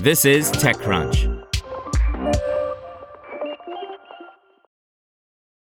This is TechCrunch.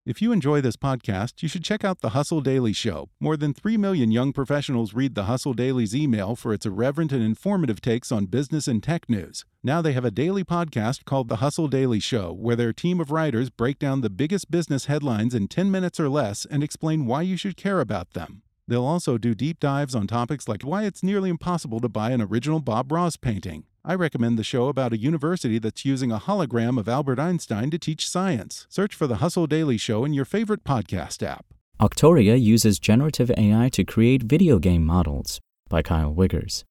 If you enjoy this podcast, you should check out The Hustle Daily Show. More than 3 million young professionals read The Hustle Daily's email for its irreverent and informative takes on business and tech news. Now they have a daily podcast called The Hustle Daily Show, where their team of writers break down the biggest business headlines in 10 minutes or less and explain why you should care about them. They'll also do deep dives on topics like why it's nearly impossible to buy an original Bob Ross painting. I recommend the show about a university that's using a hologram of Albert Einstein to teach science. Search for the Hustle Daily Show in your favorite podcast app. Auctoria uses generative AI to create video game models by Kyle Wiggers.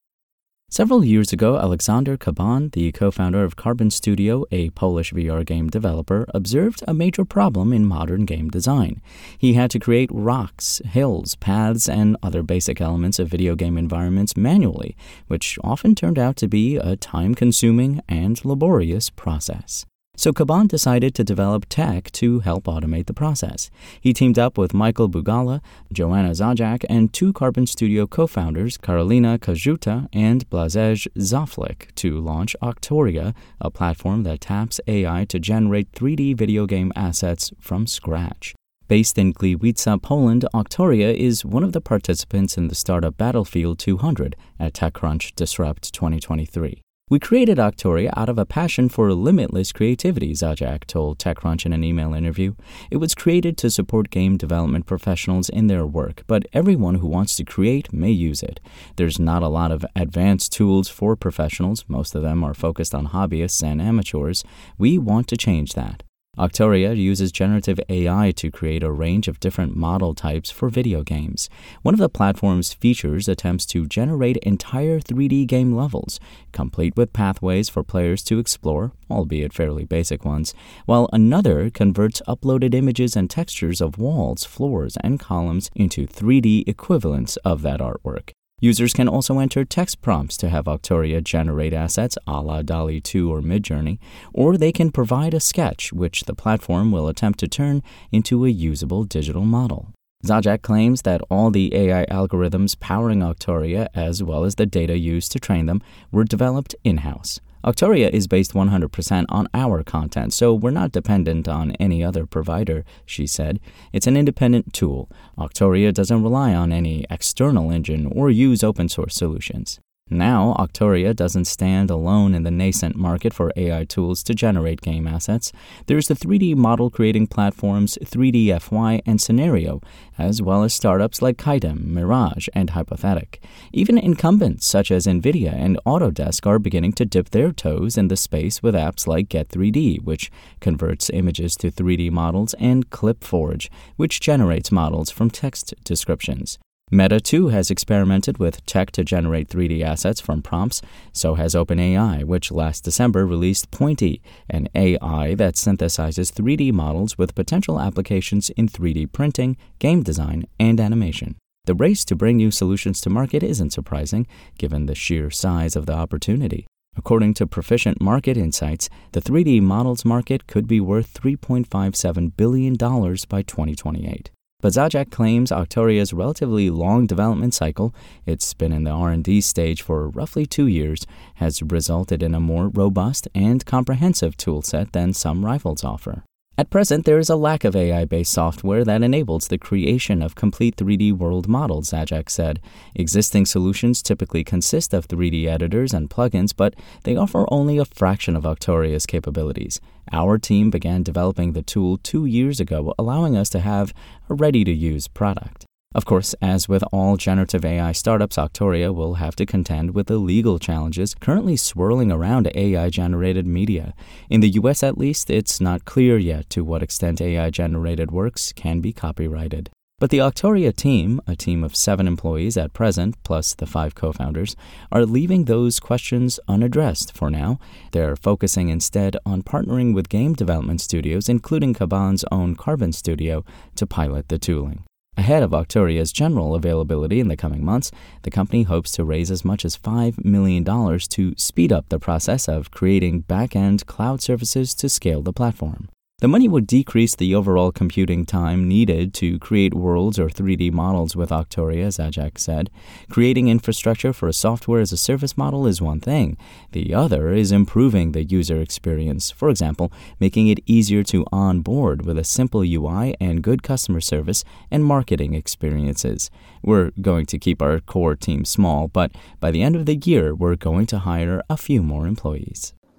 Several years ago, Aleksander Caban, the co founder of Carbon Studio, a Polish VR game developer, observed a major problem in modern game design. He had to create rocks, hills, paths, and other basic elements of video game environments manually, which often turned out to be a time consuming and laborious process. So Caban decided to develop tech to help automate the process. He teamed up with Michael Bugala, Joanna Zajac, and two Carbon Studio co-founders, Karolina Koszuta and Blazej Szaflik, to launch Auctoria, a platform that taps AI to generate 3D video game assets from scratch. Based in Gliwice, Poland, Auctoria is one of the participants in the startup Battlefield 200 at TechCrunch Disrupt 2023. We created Auctoria out of a passion for limitless creativity, Zajac told TechCrunch in an email interview. It was created to support game development professionals in their work, but everyone who wants to create may use it. There's not a lot of advanced tools for professionals, most of them are focused on hobbyists and amateurs. We want to change that. Auctoria uses generative AI to create a range of different model types for video games. One of the platform's features attempts to generate entire 3D game levels, complete with pathways for players to explore, albeit fairly basic ones, while another converts uploaded images and textures of walls, floors, and columns into 3D equivalents of that artwork. Users can also enter text prompts to have Auctoria generate assets a la DALL-E 2 or Midjourney, or they can provide a sketch, which the platform will attempt to turn into a usable digital model. Zajac claims that all the AI algorithms powering Auctoria, as well as the data used to train them, were developed in house. Auctoria is based 100% on our content, so we're not dependent on any other provider, she said. It's an independent tool. Auctoria doesn't rely on any external engine or use open source solutions. Now, Auctoria doesn't stand alone in the nascent market for AI tools to generate game assets. There's the 3D model creating platforms 3DFY and Scenario, as well as startups like Kaedim, Mirage, and Hypothetic. Even incumbents such as NVIDIA and Autodesk are beginning to dip their toes in the space with apps like Get3D, which converts images to 3D models, and ClipForge, which generates models from text descriptions. Meta too has experimented with tech to generate 3D assets from prompts. So has OpenAI, which last December released Point-E, an AI that synthesizes 3D models with potential applications in 3D printing, game design, and animation. The race to bring new solutions to market isn't surprising, given the sheer size of the opportunity. According to Proficient Market Insights, the 3D models market could be worth $3.57 billion by 2028. But Zajac claims Auctoria's relatively long development cycle, it's been in the R&D stage for roughly 2 years, has resulted in a more robust and comprehensive toolset than some rivals offer. At present, there is a lack of AI based software that enables the creation of complete 3D world models, Zajac said. Existing solutions typically consist of 3D editors and plugins, but they offer only a fraction of Auctoria's capabilities. Our team began developing the tool two years ago, allowing us to have a ready to use product. Of course, as with all generative AI startups, Auctoria will have to contend with the legal challenges currently swirling around AI generated media. In the US, at least, it's not clear yet to what extent AI generated works can be copyrighted. But the Auctoria team, a team of seven employees at present, plus the five co founders, are leaving those questions unaddressed for now. They're focusing instead on partnering with game development studios, including Caban's own Carbon Studio, to pilot the tooling. Ahead of Auctoria's general availability in the coming months, the company hopes to raise as much as $5 million to speed up the process of creating back end cloud services to scale the platform. The money would decrease the overall computing time needed to create worlds or 3D models with Auctoria, Zajac said. Creating infrastructure for a software as a service model is one thing. The other is improving the user experience. For example, making it easier to onboard with a simple UI and good customer service and marketing experiences. We're going to keep our core team small, but by the end of the year, we're going to hire a few more employees.